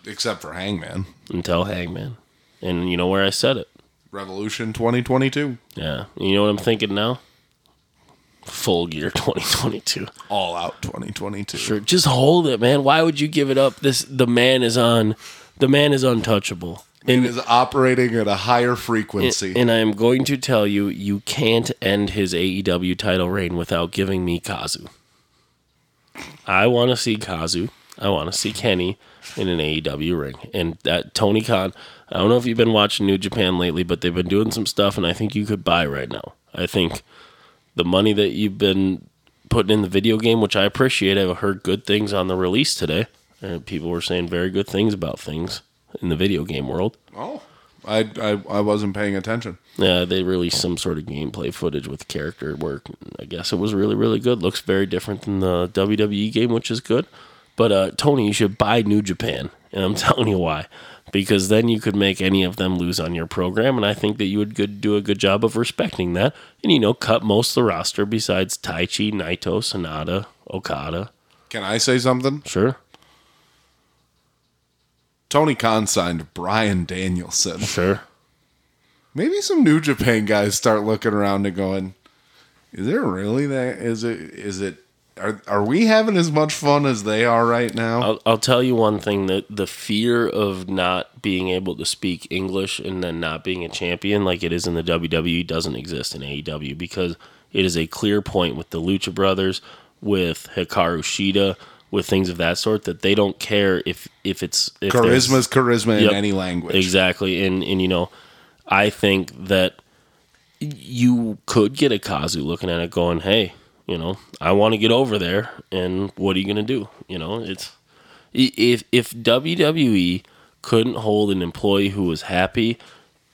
Except for Hangman. until Hangman. And you know where I said it. Revolution 2022. Yeah. You know what I'm thinking now? Full gear 2022. All out 2022. Sure. Just hold it, man. Why would you give it up? This the man is on the man is untouchable. And is operating at a higher frequency. and I am going to tell you, you can't end his AEW title reign without giving me Kazu. I want to see Kazu. I want to see Kenny in an AEW ring. And that Tony Khan, I don't know if you've been watching New Japan lately, but they've been doing some stuff, and I think you could buy right now. I think the money that you've been putting in the video game, which I appreciate, I've heard good things on the release today. And people were saying very good things about things in the video game world. oh, I, I I wasn't paying attention. Yeah, they released some sort of gameplay footage with character work. I guess it was really, really good. Looks very different than the WWE game, which is good. But uh, Tony, you should buy New Japan, and I'm telling you why. Because then you could make any of them lose on your program, and I think that you would good, do a good job of respecting that, and you know, cut most of the roster besides Taichi, Naito, Sanada, Okada. Can I say something? Sure, Tony Khan signed Bryan Danielson. sure. Maybe some New Japan guys start looking around and going, "Is there really that? Is it? Is it are are we having as much fun as they are right now? I'll, I'll tell you one thing that the fear of not being able to speak English and then not being a champion like it is in the WWE doesn't exist in AEW because it is a clear point with the Lucha Brothers, with Hikaru Shida, with things of that sort that they don't care if if it's if there's- Charisma's charisma Yep. in any language. Exactly. And and you know, I think that you could get a Kazu looking at it going, Hey, you know, I want to get over there and what are you gonna do? You know, it's if if WWE couldn't hold an employee who was happy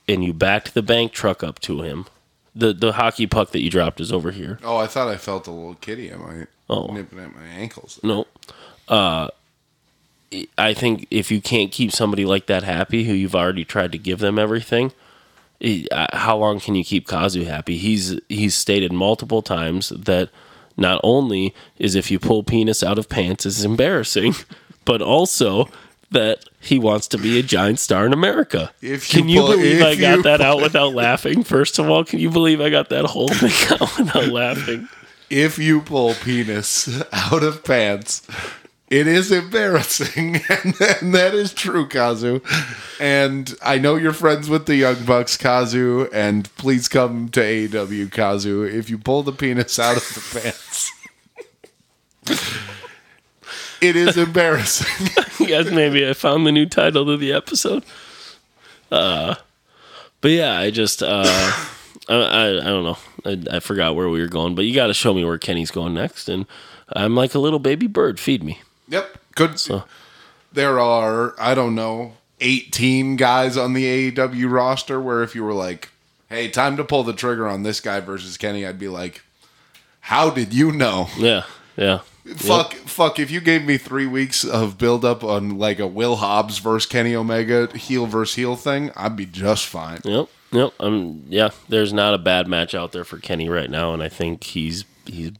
and you backed the bank truck up to him, the the hockey puck that you dropped is over here. Oh, I thought I felt a little kitty at my Oh. nipping at my ankles. No. Uh, I think if you can't keep somebody like that happy, who you've already tried to give them everything, uh, how long can you keep Kazu happy? He's he's stated multiple times that not only is if you pull penis out of pants is embarrassing, but also that he wants to be a giant star in America. You can you pull- believe I got that out without laughing? First of all, can you believe I got that whole thing out without laughing? If you pull penis out of pants, it is embarrassing, and, and that is true, Kazu. And I know you're friends with the Young Bucks, Kazu, and please come to AEW, Kazu. If you pull the penis out of the pants, it is embarrassing. yes, maybe I found the new title to the episode. Uh, but yeah, I just uh, I, I I don't know. I, I forgot where we were going, but you got to show me where Kenny's going next, and I'm like a little baby bird. Feed me. Yep. Could there are I don't know eighteen guys on the AEW roster where if you were like, hey, time to pull the trigger on this guy versus Kenny, I'd be like, how did you know? Yeah, yeah. Fuck, fuck! If you gave me three weeks of build up on like a Will Hobbs versus Kenny Omega heel versus heel thing, I'd be just fine. Yep, yep. Um, yeah. There's not a bad match out there for Kenny right now, and I think he's he's.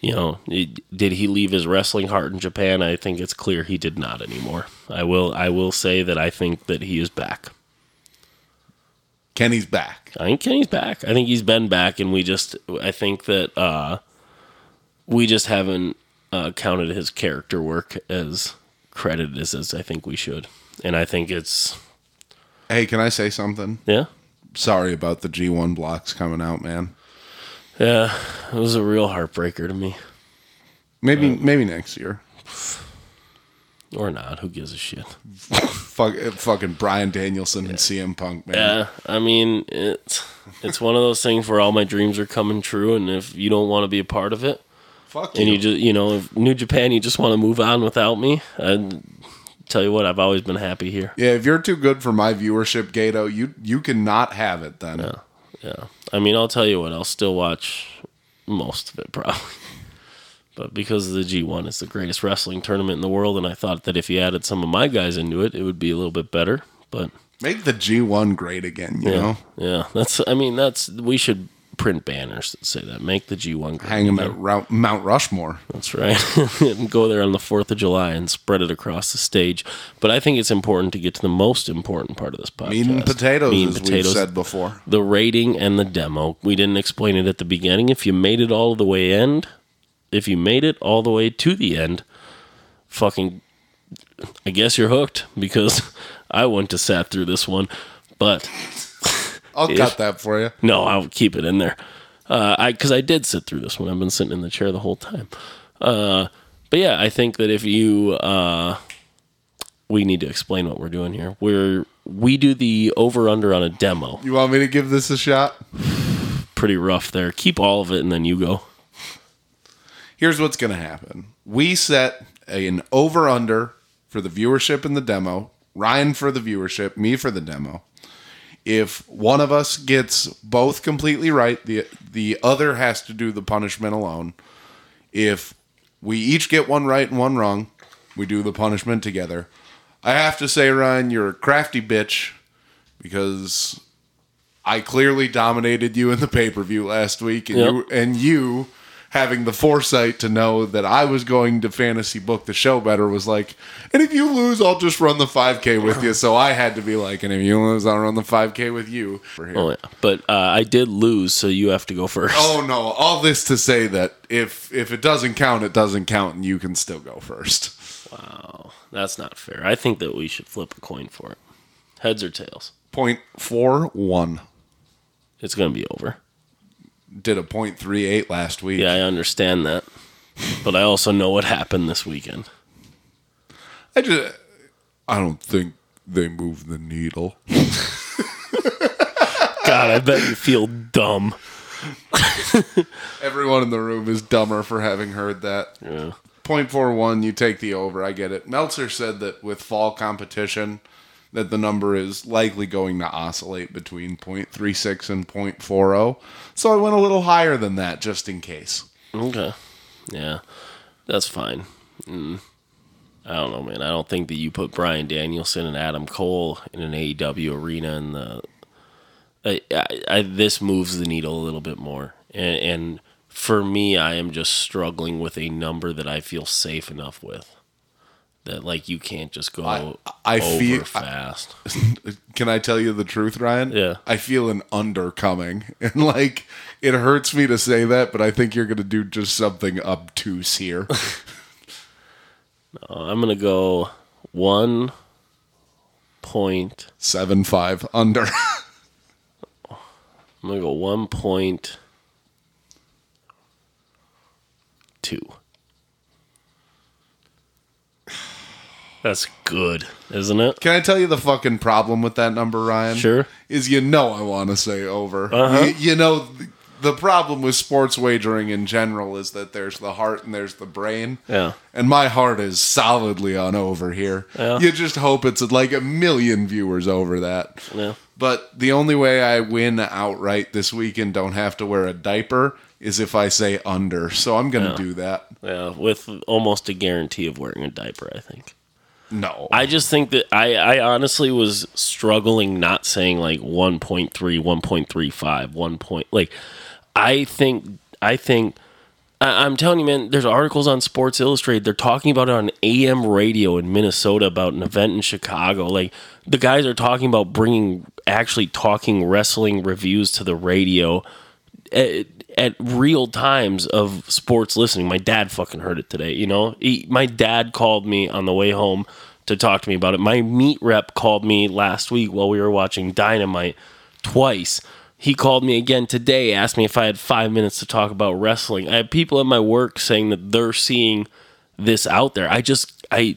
You know, did he leave his wrestling heart in Japan? I think it's clear he did not anymore. I will I will say that I think that he is back. Kenny's back. I think Kenny's back. I think he's been back, and we just I think that uh, we just haven't uh, counted his character work as credited as, as I think we should. And I think it's Hey, can I say something? yeah, Sorry about the G1 blocks coming out, man. Yeah. It was a real heartbreaker to me, Maybe, uh, maybe next year. or not. Who gives a shit? Fuck, eh, fucking Bryan Danielson and CM Punk, man. Yeah, I mean it's it's one of those things where all my dreams are coming true, and if you don't want to be a part of it, Fuck and you. you just you know if New Japan, you just want to move on without me. I tell you what, I've always been happy here. Yeah, if you're too good for my viewership, Gedo, you you cannot have it then. Yeah. I mean, I'll tell you what, I'll still watch most of it probably. But because the G1 is the greatest wrestling tournament in the world, and I thought that if you added some of my guys into it, it would be a little bit better. But Make the G1 great again, you yeah, know? yeah, that's. I mean, that's. We should print banners that say that. Make the G1 great. Hang them at Rou- Mount Rushmore. That's right. and go there on the 4th of July and spread it across the stage. But I think it's important to get to the most important part of this podcast. Meat and potatoes, Meat and as we've said before. the rating and the demo. We didn't explain it at the beginning. If you made it all the way end, if you made it all the way to the end, fucking I guess you're hooked because I went to sat through this one. But I'll cut that for you. no, I'll keep it in there. Uh, I because I did sit through this one. I've been sitting in the chair the whole time. Uh, but yeah, I think that if you, uh, we need to explain what we're doing here. We're we do the over under on a demo. You want me to give this a shot? Pretty rough there. Keep all of it and then you go. Here's what's going to happen. We set an over under for the viewership in the demo, Ryan for the viewership, me for the demo. If one of us gets both completely right, the the other has to do the punishment alone. If we each get one right and one wrong, we do the punishment together. I have to say, Ryan, you're a crafty bitch because I clearly dominated you in the pay per view last week, and Yep. you and you having the foresight to know that I was going to fantasy book the show better was like, and if you lose, I'll just run the 5K with you. So I had to be like, and if you lose, I'll run the 5K with you. Oh yeah, but uh, I did lose, so you have to go first. Oh no! All this to say that if if it doesn't count, it doesn't count, and you can still go first. Wow, that's not fair. I think that we should flip a coin for it. Heads or tails? Point four one. It's gonna be over. Did a point three eight last week. Yeah, I understand that, but I also know what happened this weekend. I just I don't think they move the needle. God, I bet you feel dumb. Everyone in the room is dumber for having heard that. Yeah. Point four one, you take the over. I get it. Meltzer said that with fall competition, that the number is likely going to oscillate between 0.36 and 0.40. So I went a little higher than that just in case. Okay. Yeah, that's fine. Mm. I don't know, man. I don't think that you put Bryan Danielson and Adam Cole in an AEW arena and the. I, I, I, this moves the needle a little bit more, and, and for me, I am just struggling with a number that I feel safe enough with. That like you can't just go I- I over feel- fast. Can I tell you the truth, Ryan? Yeah. I feel an under coming. And like it hurts me to say that, but I think you're gonna do just something obtuse here. Uh, I'm gonna go one point. Seven five under. I'm gonna go one point two. That's good, isn't it? Can I tell you the fucking problem with that number, Ryan? Sure. Is you know I want to say over. Uh-huh. You, you know th- the problem with sports wagering in general is that there's the heart and there's the brain. Yeah. And my heart is solidly on over here. Yeah. You just hope it's like a million viewers over that. Yeah. But the only way I win outright this week and don't have to wear a diaper is if I say under. So I'm going to do that. Yeah, with almost a guarantee of wearing a diaper, I think. No. I just think that I, I honestly was struggling not saying like 1.3, 1.35, 1 point. Like, I think, I think, I, I'm telling you, man, there's articles on Sports Illustrated. They're talking about it on AM radio in Minnesota about an event in Chicago. Like, the guys are talking about bringing, actually talking wrestling reviews to the radio at, at real times of sports listening. My dad fucking heard it today. You know, he, my dad called me on the way home to talk to me about it. My meat rep called me last week while we were watching Dynamite twice. He called me again today, asked me if I had five minutes to talk about wrestling. I have people at my work saying that they're seeing this out there. I just, I,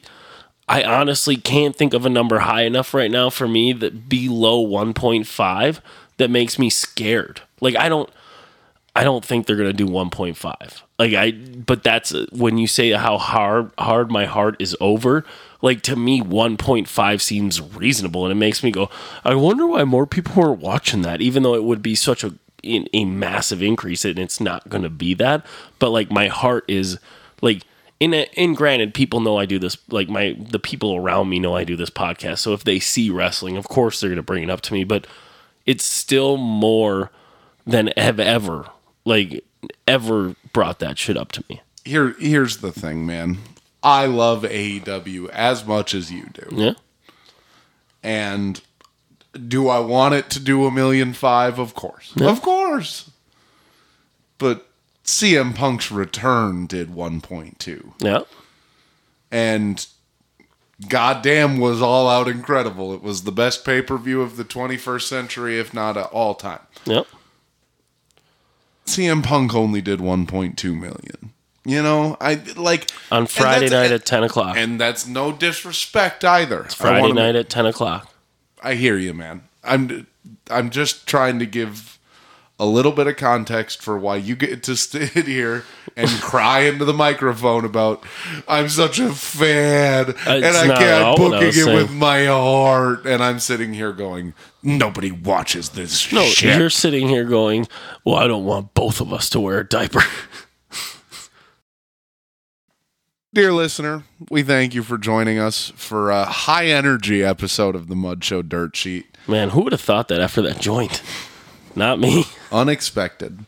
I honestly can't think of a number high enough right now for me that below 1.5 that makes me scared. Like I don't I don't think they're gonna do 1.5. Like I, but that's when you say how hard hard my heart is over. Like to me, 1.5 seems reasonable, and it makes me go. I wonder why more people aren't watching that, even though it would be such a a massive increase, and it's not gonna be that. But like my heart is like. In, a, in granted, people know I do this. Like my the people around me know I do this podcast. So if they see wrestling, of course they're gonna bring it up to me. But it's still more than have ever like ever brought that shit up to me. Here, here's the thing, man. I love AEW as much as you do. Yeah. And do I want it to do a million five? Of course. Of course. But CM Punk's return did 1.2. Yeah. And goddamn was all out incredible. It was the best pay per view of the 21st century, if not at all time. Yep. CM Punk only did 1.2 million. You know, I like On Friday night at ten o'clock. and that's no disrespect either. I Friday wanna- night at ten o'clock. I hear you, man. I'm I'm just trying to give a little bit of context for why you get to sit here and cry into the microphone about I'm such a fan and I not at all can't what I book was it saying. with my heart and I'm sitting here going nobody watches this No, shit. you're sitting here going, "Well, I don't want both of us to wear a diaper." Dear listener, we thank you for joining us for a high energy episode of the Mud Show Dirt Sheet. Man, who would have thought that after that joint? Not me. Unexpected.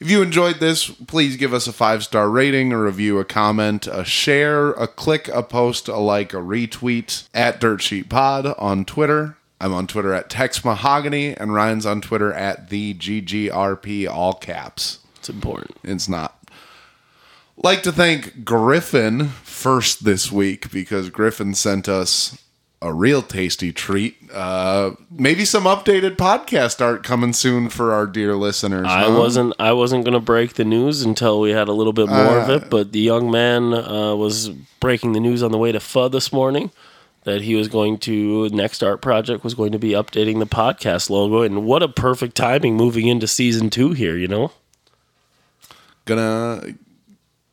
If you enjoyed this, please give us a five star rating, a review, a comment, a share, a click, a post, a like, a retweet at Dirt Sheet Pod on Twitter. I'm on Twitter at Tex Mahogany, and Ryan's on Twitter at the GGRP, all caps. It's important. It's not. Like to thank Griffin first this week because Griffin sent us a real tasty treat. Uh, maybe some updated podcast art coming soon for our dear listeners. I huh? wasn't I wasn't gonna break the news until we had a little bit more of it, but the young man uh, was breaking the news on the way to FUD this morning that he was going to next art project was going to be updating the podcast logo, and what a perfect timing moving into season two here, you know? gonna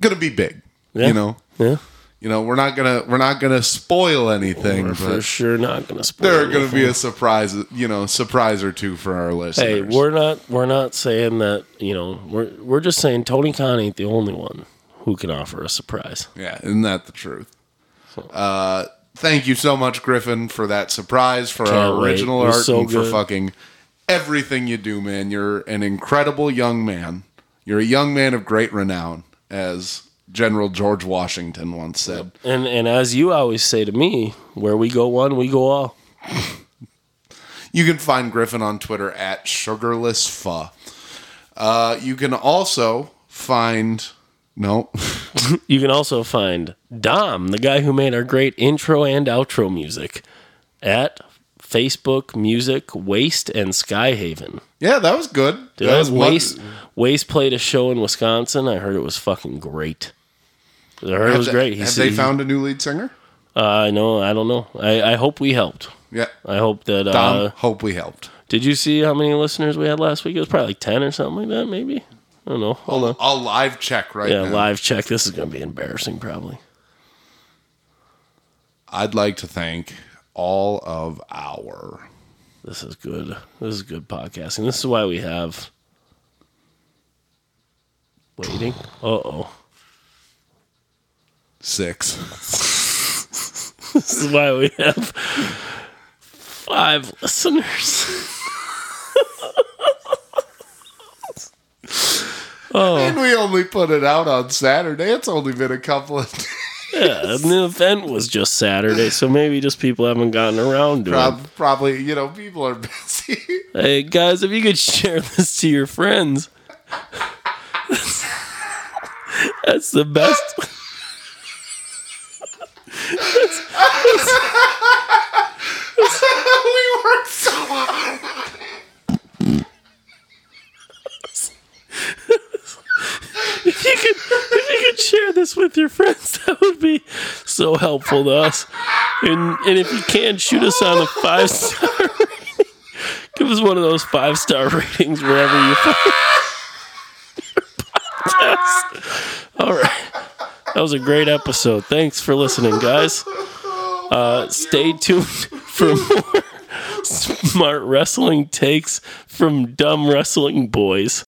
gonna be big. Yeah. You know, Yeah, you know, we're not gonna we're not gonna spoil anything, we're for sure not gonna spoil. there are gonna anything. be a surprise, you know, surprise or two for our listeners. Hey, we're not we're not saying that you know we're we're just saying Tony Khan ain't the only one who can offer a surprise. Yeah, isn't that the truth? Uh, thank you so much, Griffin, for that surprise, for Can't our original art, so and for fucking everything you do, man. You're an incredible young man. You're a young man of great renown, as General George Washington once said. And and as you always say to me, where we go one, we go all. You can find Griffin on Twitter at sugarlessfa. Uh, you can also find no. You can also find Dom, the guy who made our great intro and outro music, at Facebook Music Waste and Skyhaven. yeah, that was good. Dude, that that much- Waste Waste played a show in Wisconsin. I heard it was fucking great. It Have was they- great. He Have said they found a new lead singer? Uh, I know. I don't know. I, I hope we helped. Yeah. I hope that. Dom, Uh, hope we helped. did you see how many listeners we had last week? It was probably like ten or something like that. Maybe. I don't know. Hold on. I'll live check right Yeah, now. live check. This is going to be embarrassing, probably. I'd like to thank all of our This is good. This is good podcasting. This is why we have waiting. Uh oh. Six. This is why we have five listeners. oh. And we only put it out on Saturday. It's only been a couple of days. Yeah, and the event was just Saturday, so maybe just people haven't gotten around to it. Probably, you know, people are busy. Hey guys, if you could share this to your friends, that's the best. we worked so hard. If you could, if you could share this with your friends, that would be so helpful to us. And and if you can, shoot us on a five star. rating. Give us one of those five star ratings wherever you find your podcast. All right, that was a great episode. Thanks for listening, guys. Uh, stay tuned for more smart wrestling takes from dumb wrestling boys.